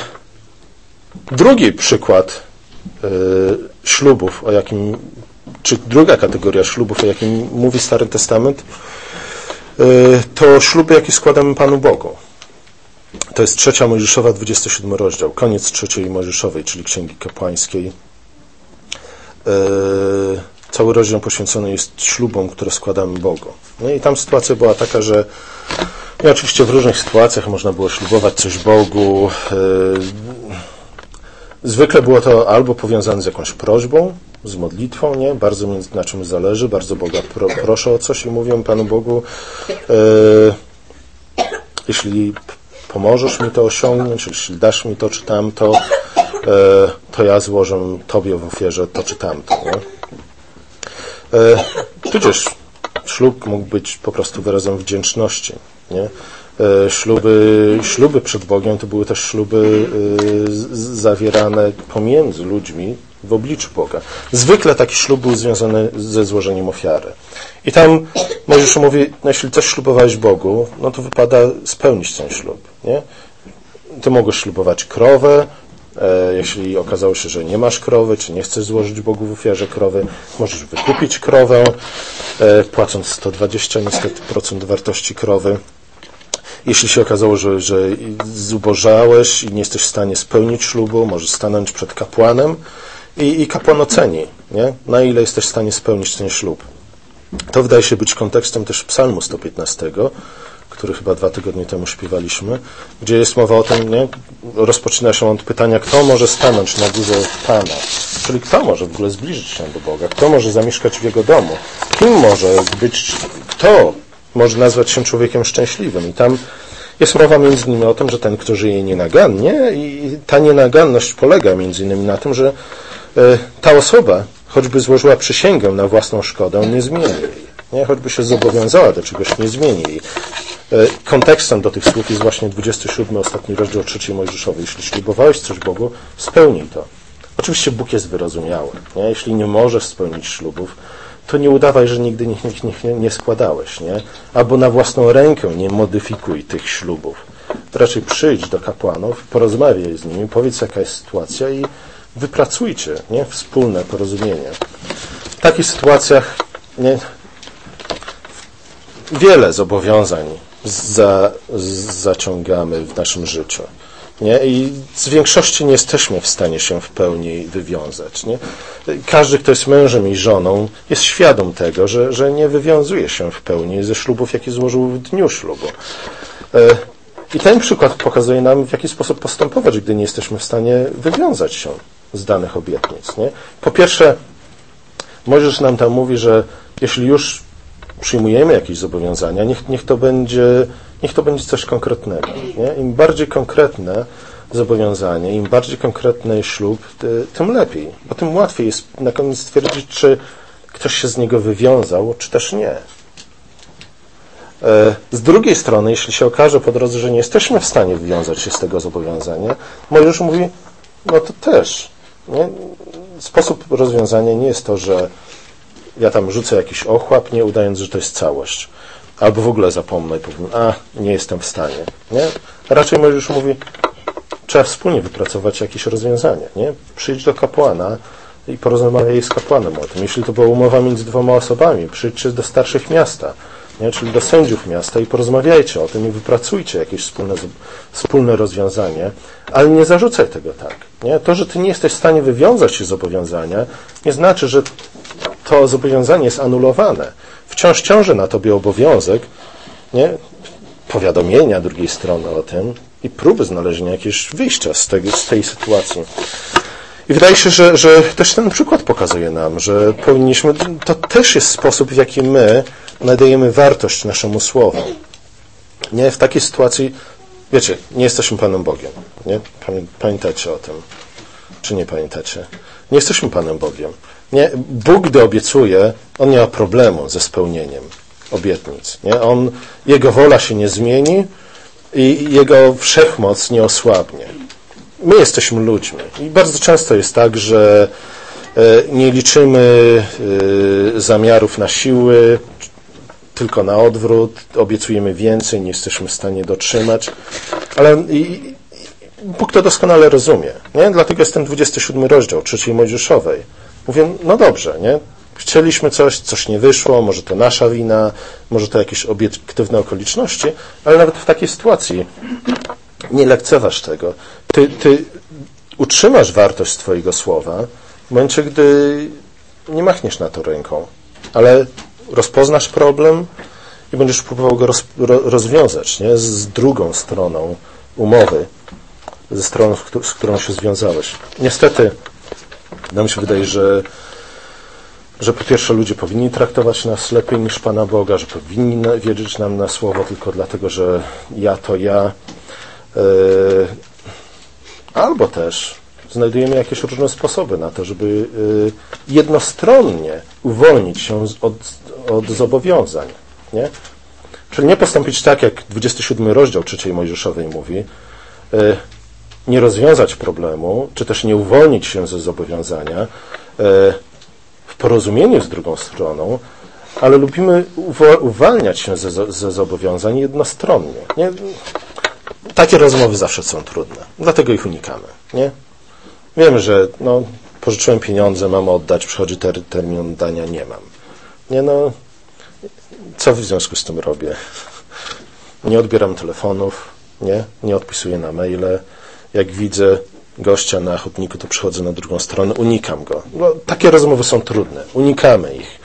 drugi przykład e, ślubów, o jakim, czy druga kategoria ślubów, o jakim mówi Stary Testament, e, to śluby, jakie składamy Panu Bogu. To jest trzecia Mojżeszowa, 27 rozdział, koniec trzeciej Mojżeszowej, czyli Księgi Kapłańskiej. Cały rozdział poświęcony jest ślubom, które składamy Bogu. No i tam sytuacja była taka, że i oczywiście w różnych sytuacjach można było ślubować coś Bogu. Zwykle było to albo powiązane z jakąś prośbą, z modlitwą, nie? Bardzo mi na czym zależy, bardzo Boga pro, proszę o coś i mówię Panu Bogu, e, jeśli pomożesz mi to osiągnąć, jeśli dasz mi to czy tamto, e, to ja złożę Tobie w ofierze to czy tamto. Nie? E, tudzież ślub mógł być po prostu wyrazem wdzięczności. Nie? E, śluby, śluby przed Bogiem to były też śluby e, zawierane pomiędzy ludźmi w obliczu Boga. Zwykle taki ślub był związany ze złożeniem ofiary. I tam Mojżesz mówi, no jeśli coś ślubowałeś Bogu, no to wypada spełnić ten ślub. Nie? Ty mogłeś ślubować krowę, e, jeśli okazało się, że nie masz krowy, czy nie chcesz złożyć Bogu w ofierze krowy, możesz wykupić krowę, płacąc 120 niestety procent wartości krowy. Jeśli się okazało, że, że zubożałeś i nie jesteś w stanie spełnić ślubu, możesz stanąć przed kapłanem i, i kapłan oceni, nie? na ile jesteś w stanie spełnić ten ślub. To wydaje się być kontekstem też psalmu 115, który chyba dwa tygodnie temu śpiewaliśmy, gdzie jest mowa o tym, nie? rozpoczyna się od pytania, kto może stanąć na górze Pana, czyli kto może w ogóle zbliżyć się do Boga, kto może zamieszkać w Jego domu, kim może być, kto może nazwać się człowiekiem szczęśliwym. I tam jest mowa między innymi o tym, że ten, kto żyje nienagannie i ta nienaganność polega między innymi na tym, że e, ta osoba, choćby złożyła przysięgę na własną szkodę, nie zmieni jej. Nie? Choćby się zobowiązała do czegoś, nie zmieni jej. E, kontekstem do tych słów jest właśnie 27 ostatni rozdział 3 Mojżeszowy. Jeśli ślubowałeś coś Bogu, spełnij to. Oczywiście Bóg jest wyrozumiały. Nie? Jeśli nie możesz spełnić ślubów, to nie udawaj, że nigdy nich, nich, nie, nie składałeś, nie? Albo na własną rękę nie modyfikuj tych ślubów. Raczej przyjdź do kapłanów, porozmawiaj z nimi, powiedz jaka jest sytuacja i wypracujcie nie? wspólne porozumienie. W takich sytuacjach nie? wiele zobowiązań za, zaciągamy w naszym życiu. Nie? I z większości nie jesteśmy w stanie się w pełni wywiązać. Nie? Każdy, kto jest mężem i żoną, jest świadom tego, że, że nie wywiązuje się w pełni ze ślubów, jakie złożył w dniu ślubu. E, I ten przykład pokazuje nam, w jaki sposób postępować, gdy nie jesteśmy w stanie wywiązać się z danych obietnic. Nie? Po pierwsze, Mojżesz nam tam mówi, że jeśli już przyjmujemy jakieś zobowiązania, niech, niech to będzie niech to będzie coś konkretnego. Nie? Im bardziej konkretne zobowiązanie, im bardziej konkretny ślub, tym lepiej, bo tym łatwiej jest na koniec stwierdzić, czy ktoś się z niego wywiązał, czy też nie. E, z drugiej strony, jeśli się okaże po drodze, że nie jesteśmy w stanie wywiązać się z tego zobowiązania, Mojżesz mówi, no to też. Nie? Sposób rozwiązania nie jest to, że ja tam rzucę jakiś ochłap, nie udając, że to jest całość albo w ogóle zapomnę i powiem, a nie jestem w stanie. Nie? Raczej już mówi, trzeba wspólnie wypracować jakieś rozwiązanie. Nie? Przyjdź do kapłana i porozmawiaj z kapłanem o tym. Jeśli to była umowa między dwoma osobami, przyjdźcie do starszych miasta, nie? czyli do sędziów miasta i porozmawiajcie o tym i wypracujcie jakieś wspólne, wspólne rozwiązanie, ale nie zarzucaj tego tak. Nie? To, że ty nie jesteś w stanie wywiązać się z zobowiązania, nie znaczy, że to zobowiązanie jest anulowane wciąż ciąży na tobie obowiązek nie? powiadomienia drugiej strony o tym i próby znalezienia jakiegoś wyjścia z, tego, z tej sytuacji. I wydaje się, że, że też ten przykład pokazuje nam, że powinniśmy, to też jest sposób, w jaki my nadajemy wartość naszemu słowu. Nie w takiej sytuacji, wiecie, nie jesteśmy Panem Bogiem. Nie? Pamiętacie o tym. Czy nie pamiętacie? Nie jesteśmy Panem Bogiem. Nie? Bóg, gdy obiecuje, On nie ma problemu ze spełnieniem obietnic. Nie? On, jego wola się nie zmieni i Jego wszechmoc nie osłabnie. My jesteśmy ludźmi i bardzo często jest tak, że nie liczymy zamiarów na siły, tylko na odwrót, obiecujemy więcej, nie jesteśmy w stanie dotrzymać, ale Bóg to doskonale rozumie, nie? Dlatego jest ten 27 rozdział trzeciej Mojżeszowej. Mówię, no dobrze, nie? Chcieliśmy coś, coś nie wyszło, może to nasza wina, może to jakieś obiektywne okoliczności, ale nawet w takiej sytuacji nie lekceważ tego. Ty, ty utrzymasz wartość Twojego słowa w momencie, gdy nie machniesz na to ręką, ale rozpoznasz problem i będziesz próbował go roz, rozwiązać nie? z drugą stroną umowy, ze stroną, z którą się związałeś. Niestety, nam się wydaje, że, że po pierwsze ludzie powinni traktować nas lepiej niż Pana Boga, że powinni wierzyć nam na słowo tylko dlatego, że ja to ja. Yy, albo też znajdujemy jakieś różne sposoby na to, żeby yy, jednostronnie uwolnić się od, od zobowiązań. Nie? Czyli nie postąpić tak, jak 27 rozdział trzeciej Mojżeszowej mówi, yy, nie rozwiązać problemu, czy też nie uwolnić się ze zobowiązania e, w porozumieniu z drugą stroną, ale lubimy uwalniać się ze, ze zobowiązań jednostronnie. Nie? Takie rozmowy zawsze są trudne, dlatego ich unikamy. Nie? Wiem, że no, pożyczyłem pieniądze, mam oddać, przychodzi ter, termin oddania, nie mam. Nie no, co w związku z tym robię? Nie odbieram telefonów, nie, nie odpisuję na maile, jak widzę gościa na chodniku, to przychodzę na drugą stronę, unikam go. No, takie rozmowy są trudne, unikamy ich.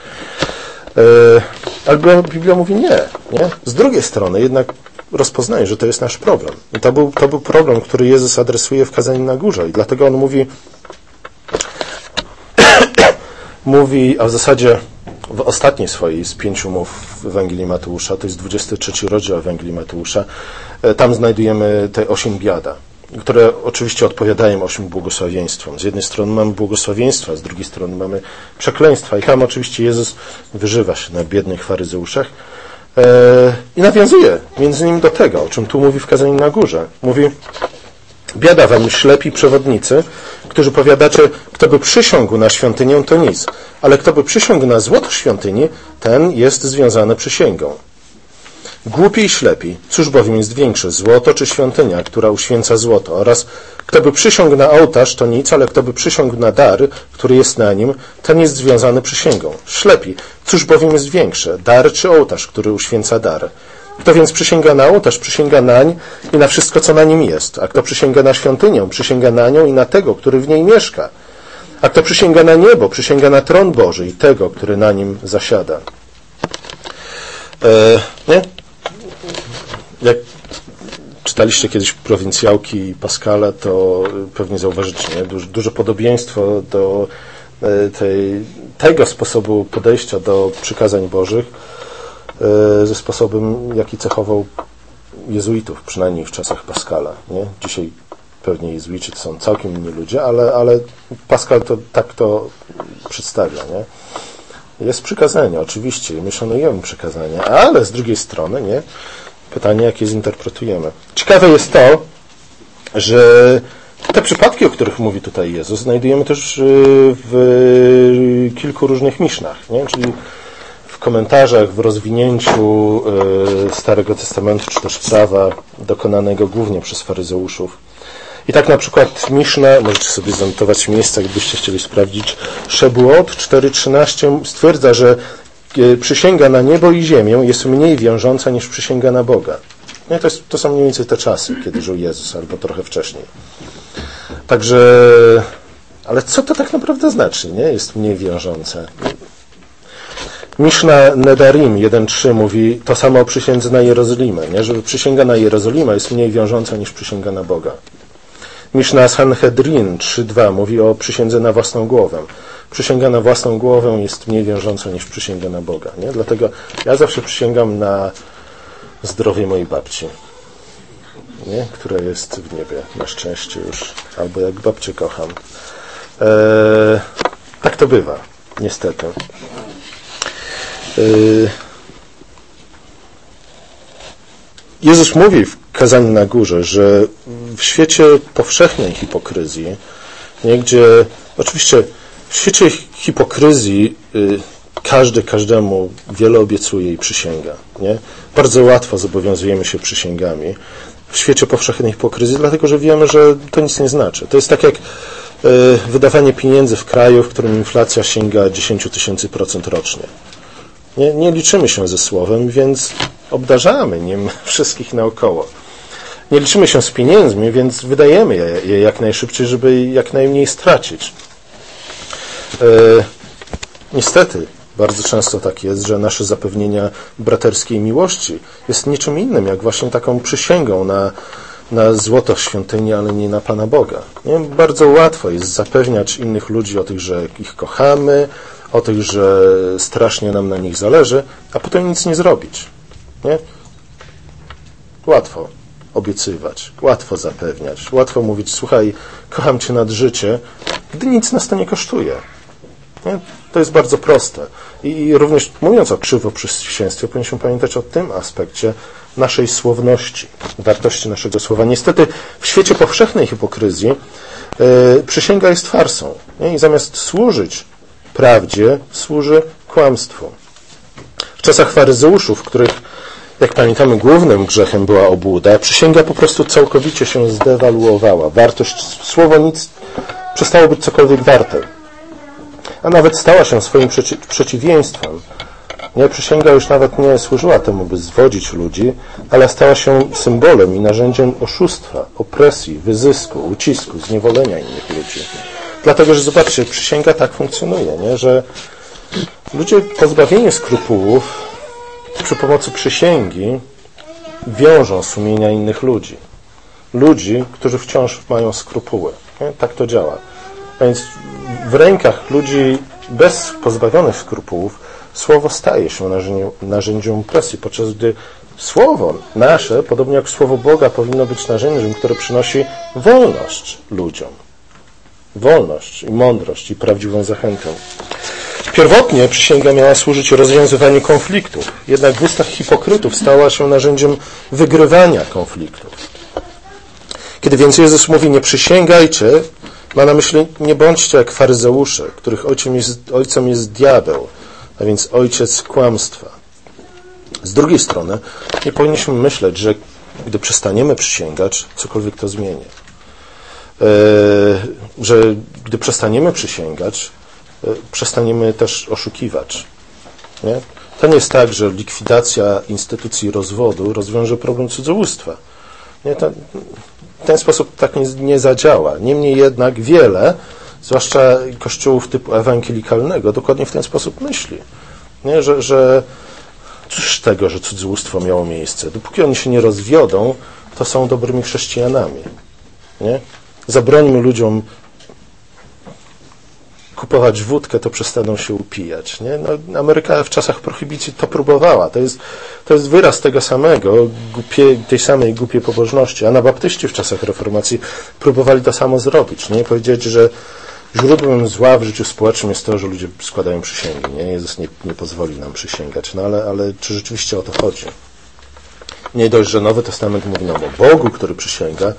Yy, ale Biblia mówi nie, nie. Z drugiej strony jednak rozpoznaje, że to jest nasz problem. I to był, to był problem, który Jezus adresuje w kazaniu na górze. I dlatego on mówi, mówi, a w zasadzie w ostatniej swojej z pięciu mów Ewangelii Mateusza, to jest 23 rozdział Ewangelii Mateusza, e, tam znajdujemy te osiem biada które oczywiście odpowiadają ośmiu błogosławieństwom. Z jednej strony mamy błogosławieństwa, z drugiej strony mamy przekleństwa. I tam oczywiście Jezus wyżywa się na biednych faryzeuszach e, i nawiązuje między innymi do tego, o czym tu mówi w kazaniu na górze. Mówi, biada wam ślepi przewodnicy, którzy powiadacie, kto by przysiągł na świątynię, to nic, ale kto by przysiągł na złoto świątyni, ten jest związany przysięgą. Głupi i ślepi, cóż bowiem jest większe, złoto czy świątynia, która uświęca złoto? Oraz kto by przysiągł na ołtarz, to nic, ale kto by przysiągł na dar, który jest na nim, ten jest związany przysięgą. Ślepi, cóż bowiem jest większe, dar czy ołtarz, który uświęca dar? Kto więc przysięga na ołtarz, przysięga nań i na wszystko, co na nim jest. A kto przysięga na świątynię, przysięga na nią i na tego, który w niej mieszka. A kto przysięga na niebo, przysięga na tron Boży i tego, który na nim zasiada. E, nie? Jak czytaliście kiedyś prowincjałki Pascala, to pewnie zauważycie nie? Duże, duże podobieństwo do e, tej, tego sposobu podejścia do przykazań Bożych e, ze sposobem, jaki cechował jezuitów, przynajmniej w czasach Pascala. Nie? Dzisiaj pewnie jezuici to są całkiem inni ludzie, ale, ale Pascal to, tak to przedstawia. Nie? Jest przykazanie, oczywiście, my szanujemy przykazania, ale z drugiej strony, nie? Pytanie, jak je zinterpretujemy. Ciekawe jest to, że te przypadki, o których mówi tutaj Jezus, znajdujemy też y, w kilku różnych misznach, nie? czyli w komentarzach, w rozwinięciu y, Starego Testamentu, czy też prawa dokonanego głównie przez faryzeuszów. I tak na przykład Miszna, możecie sobie zanotować miejsca, gdybyście chcieli sprawdzić, Szebuot 4.13 stwierdza, że przysięga na niebo i ziemię jest mniej wiążąca niż przysięga na Boga. No to, jest, to są mniej więcej te czasy, kiedy żył Jezus, albo trochę wcześniej. Także, ale co to tak naprawdę znaczy, nie? Jest mniej wiążące. Miszna Nedarim 1.3 mówi to samo o przysiędze na Jerozolimę, nie? że przysięga na Jerozolimę jest mniej wiążąca niż przysięga na Boga. Miszna Sanhedrin 3.2 mówi o przysiędze na własną głowę przysięga na własną głowę jest mniej wiążąca niż przysięga na Boga. Nie? Dlatego ja zawsze przysięgam na zdrowie mojej babci, nie? która jest w niebie, na szczęście już, albo jak babcię kocham. Eee, tak to bywa, niestety. Eee, Jezus mówi w kazaniu na górze, że w świecie powszechnej hipokryzji, nie, gdzie oczywiście W świecie hipokryzji y, każdy każdemu wiele obiecuje i przysięga. Nie? Bardzo łatwo zobowiązujemy się przysięgami w świecie powszechnej hipokryzji, dlatego że wiemy, że to nic nie znaczy. To jest tak jak y, wydawanie pieniędzy w kraju, w którym inflacja sięga 10 tysięcy procent rocznie. Nie, nie liczymy się ze słowem, więc obdarzamy nim wszystkich naokoło. Nie liczymy się z pieniędzmi, więc wydajemy je, je jak najszybciej, żeby jak najmniej stracić. E, niestety, bardzo często tak jest, że nasze zapewnienia braterskiej miłości jest niczym innym, jak właśnie taką przysięgą na, na złoto świątyni, ale nie na Pana Boga. Nie? Bardzo łatwo jest zapewniać innych ludzi o tych, że ich kochamy, o tych, że strasznie nam na nich zależy, a potem nic nie zrobić. Nie? Łatwo obiecywać, łatwo zapewniać, łatwo mówić, słuchaj, kocham Cię nad życie, gdy nic nas to nie kosztuje. Nie? To jest bardzo proste. I również mówiąc o krzywoprzysięstwie, powinniśmy pamiętać o tym aspekcie naszej słowności, wartości naszego słowa. Niestety w świecie powszechnej hipokryzji yy, przysięga jest farsą. Nie? I zamiast służyć prawdzie, służy kłamstwu. W czasach faryzeuszów, w których jak pamiętamy, głównym grzechem była obłuda. Przysięga po prostu całkowicie się zdewaluowała. Wartość, słowo nic przestało być cokolwiek warte. A nawet stała się swoim przeci przeciwieństwem. Nie, przysięga już nawet nie służyła temu, by zwodzić ludzi, ale stała się symbolem i narzędziem oszustwa, opresji, wyzysku, ucisku, zniewolenia innych ludzi. Dlatego, że zobaczcie, przysięga tak funkcjonuje, nie? że ludzie pozbawieni skrupułów przy pomocy przysięgi wiążą sumienia innych ludzi. Ludzi, którzy wciąż mają skrupuły. Nie? Tak to działa. Więc w rękach ludzi bez pozbawionych skrupułów słowo staje się narzędzią, narzędziem presji, podczas gdy słowo nasze, podobnie jak słowo Boga, powinno być narzędziem, które przynosi wolność ludziom. Wolność i mądrość i prawdziwą zachętę. Pierwotnie przysięga miała służyć rozwiązywaniu konfliktów, jednak w ustach hipokrytów stała się narzędziem wygrywania konfliktów. Kiedy więc Jezus mówi nie przysięgajcie, ma na myśli nie bądźcie jak faryzeusze, których ojcem jest, ojcem jest diabeł, a więc ojciec kłamstwa. Z drugiej strony nie powinniśmy myśleć, że gdy przestaniemy przysięgać, cokolwiek to zmieni. Yy, że gdy przestaniemy przysięgać, E, przestaniemy też oszukiwać. Nie? To nie jest tak, że likwidacja instytucji rozwodu rozwiąże problem cudzołóstwa. Nie? To, w ten sposób tak nie, nie zadziała. Niemniej jednak wiele, zwłaszcza kościołów typu ewangelikalnego, dokładnie w ten sposób myśli. Nie? Że, że cóż tego, że cudzołóstwo miało miejsce. Dopóki oni się nie rozwiodą, to są dobrymi chrześcijanami. Nie? Zabronimy ludziom kupować wódkę, to przestaną się upijać. Nie? No, Ameryka w czasach prohibicji to próbowała. To jest, to jest wyraz tego samego, głupie, tej samej głupiej pobożności. Anabaptyści w czasach reformacji próbowali to samo zrobić. Nie? Powiedzieć, że źródłem zła w życiu społecznym jest to, że ludzie składają przysięgi. Nie? Jezus nie, nie pozwoli nam przysięgać. No ale, ale czy rzeczywiście o to chodzi? Nie dość, że Nowy Testament mówi nam o Bogu, który przysięga,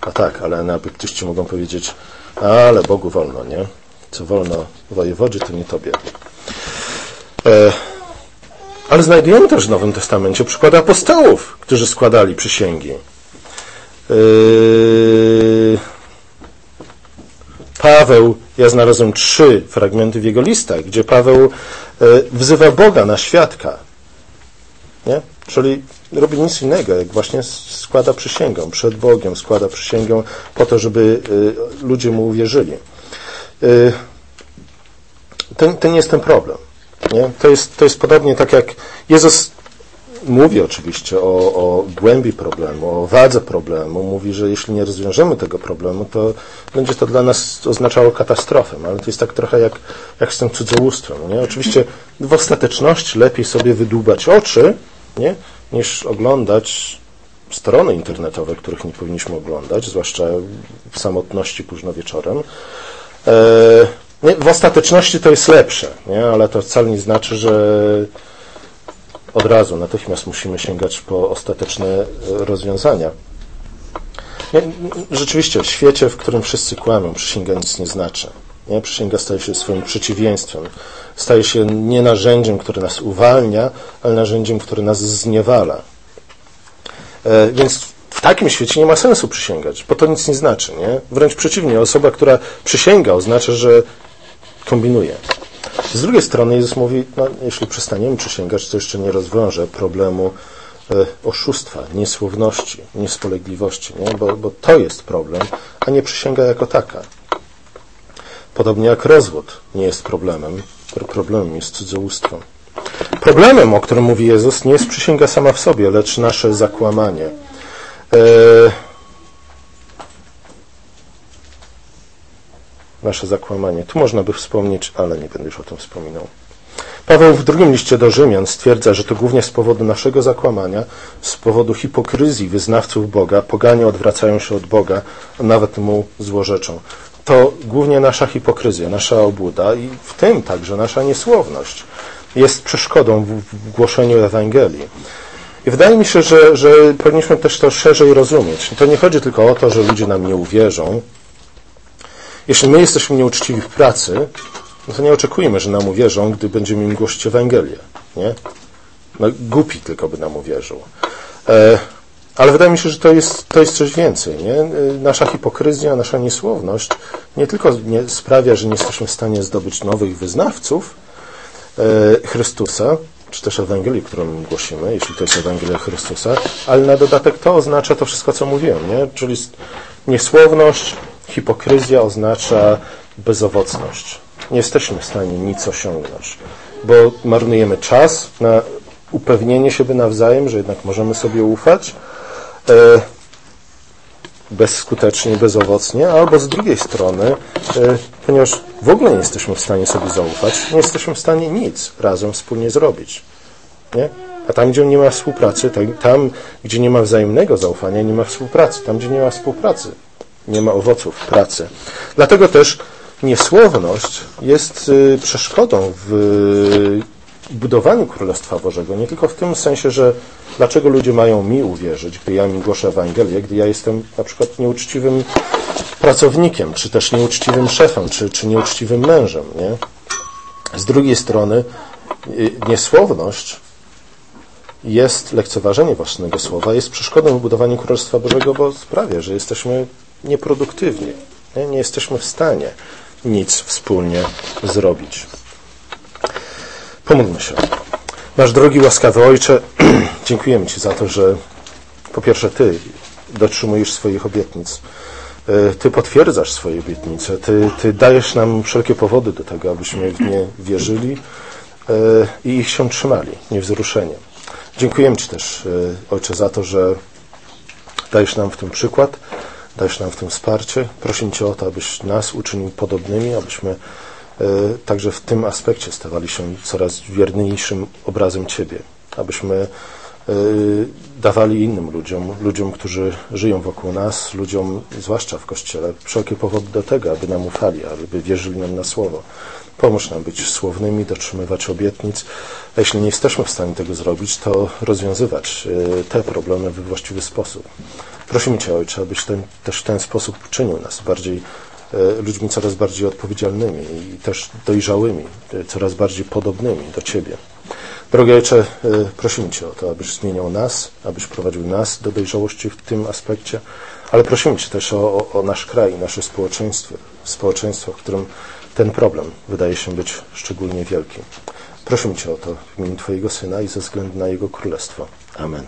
a tak, ale anabaptyści mogą powiedzieć, ale Bogu wolno, nie? Co wolno wojewodzie, to nie tobie. E, ale znajdujemy też w Nowym Testamencie przykłady apostołów, którzy składali przysięgi. E, Paweł, ja znalazłem trzy fragmenty w jego listach, gdzie Paweł e, wzywa Boga na świadka. Nie? Czyli robi nic innego, jak właśnie składa przysięgę przed Bogiem, składa przysięgę po to, żeby ludzie mu uwierzyli. To, to nie jest ten problem. Nie? To, jest, to jest podobnie tak jak Jezus mówi oczywiście o, o głębi problemu, o wadze problemu. Mówi, że jeśli nie rozwiążemy tego problemu, to będzie to dla nas oznaczało katastrofę. Ale to jest tak trochę jak, jak z tym cudzołóstwem. Nie? Oczywiście w ostateczności lepiej sobie wydłubać oczy, nie? niż oglądać strony internetowe, których nie powinniśmy oglądać, zwłaszcza w samotności późno wieczorem. E, w ostateczności to jest lepsze, nie? ale to wcale nie znaczy, że od razu, natychmiast musimy sięgać po ostateczne e, rozwiązania. Rzeczywiście, w świecie, w którym wszyscy kłamią, przysięga nic nie znaczy. Nie? Przysięga staje się swoim przeciwieństwem. Staje się nie narzędziem, które nas uwalnia, ale narzędziem, które nas zniewala. E, więc takim świecie nie ma sensu przysięgać, bo to nic nie znaczy. Nie? Wręcz przeciwnie, osoba, która przysięga, oznacza, że kombinuje. Z drugiej strony Jezus mówi, no, jeśli przestaniemy przysięgać, to jeszcze nie rozwiąże problemu e, oszustwa, niesłowności, niespolegliwości, nie? Bo, bo to jest problem, a nie przysięga jako taka. Podobnie jak rozwód nie jest problemem, problemem jest cudzołóstwo. Problemem, o którym mówi Jezus, nie jest przysięga sama w sobie, lecz nasze zakłamanie. E, nasze zakłamanie. Tu można by wspomnieć, ale nie będę już o tym wspominał. Paweł w drugim liście do Rzymian stwierdza, że to głównie z powodu naszego zakłamania, z powodu hipokryzji wyznawców Boga, poganie odwracają się od Boga, a nawet mu złorzeczą. To głównie nasza hipokryzja, nasza obłuda i w tym także nasza niesłowność jest przeszkodą w głoszeniu Ewangelii. I wydaje mi się, że, że powinniśmy też to szerzej rozumieć. To nie chodzi tylko o to, że ludzie nam nie uwierzą, jeśli my jesteśmy nieuczciwi w pracy, no to nie oczekujmy, że nam uwierzą, gdy będziemy im głosić Ewangelię. Nie? No, głupi tylko by nam uwierzył. E, ale wydaje mi się, że to jest, to jest coś więcej. Nie? E, nasza hipokryzja, nasza niesłowność nie tylko nie sprawia, że nie jesteśmy w stanie zdobyć nowych wyznawców e, Chrystusa, czy też Ewangelii, którą głosimy, jeśli to jest Ewangelia Chrystusa, ale na dodatek to oznacza to wszystko, co mówiłem, nie? czyli niesłowność, Hipokryzja oznacza bezowocność. Nie jesteśmy w stanie nic osiągnąć, bo marnujemy czas na upewnienie siebie nawzajem, że jednak możemy sobie ufać e, bezskutecznie, bezowocnie, albo z drugiej strony, e, ponieważ w ogóle nie jesteśmy w stanie sobie zaufać, nie jesteśmy w stanie nic razem wspólnie zrobić. Nie? A tam, gdzie nie ma współpracy, tam, gdzie nie ma wzajemnego zaufania, nie ma współpracy. Tam, gdzie nie ma współpracy, nie ma owoców pracy. Dlatego też niesłowność jest y, przeszkodą w budowaniu Królestwa Bożego. Nie tylko w tym sensie, że dlaczego ludzie mają mi uwierzyć, gdy ja mi głoszę Ewangelię, gdy ja jestem na przykład nieuczciwym pracownikiem, czy też nieuczciwym szefem, czy, czy nieuczciwym mężem. Nie? Z drugiej strony y, niesłowność jest lekceważenie własnego słowa, jest przeszkodą w budowaniu Królestwa Bożego, bo sprawia, że jesteśmy nieproduktywni. Nie? nie jesteśmy w stanie nic wspólnie zrobić. Pomódlmy się. Nasz drogi, łaskawy Ojcze, dziękujemy Ci za to, że po pierwsze Ty dotrzymujesz swoich obietnic. E, Ty potwierdzasz swoje obietnice. Ty, Ty dajesz nam wszelkie powody do tego, abyśmy w nie wierzyli e, i ich się trzymali, niewzruszenie. Dziękujemy Ci też, e, Ojcze, za to, że dajesz nam w tym przykład, dajesz nam w tym wsparcie. Prosimy Cię o to, abyś nas uczynił podobnymi, abyśmy także w tym aspekcie stawali się coraz wierniejszym obrazem Ciebie, abyśmy e, dawali innym ludziom, ludziom, którzy żyją wokół nas, ludziom, zwłaszcza w Kościele, wszelkie powody do tego, aby nam ufali, aby wierzyli nam na słowo. Pomóż nam być słownymi, dotrzymywać obietnic, a jeśli nie jesteśmy w stanie tego zrobić, to rozwiązywać e, te problemy we właściwy sposób. Prosimy Cię, Ojcze, abyś ten, też w ten sposób czynił nas bardziej e, ludźmi coraz bardziej odpowiedzialnymi i też dojrzałymi, e, coraz bardziej podobnymi do Ciebie. Drogi Ojcze, e, prosimy Cię o to, abyś zmieniał nas, abyś prowadził nas do dojrzałości w tym aspekcie, ale prosimy Cię też o, o nasz kraj, nasze społeczeństwo, społeczeństwo, w którym ten problem wydaje się być szczególnie wielki. Prosimy Cię o to w imieniu Twojego Syna i ze względu na Jego Królestwo. Amen.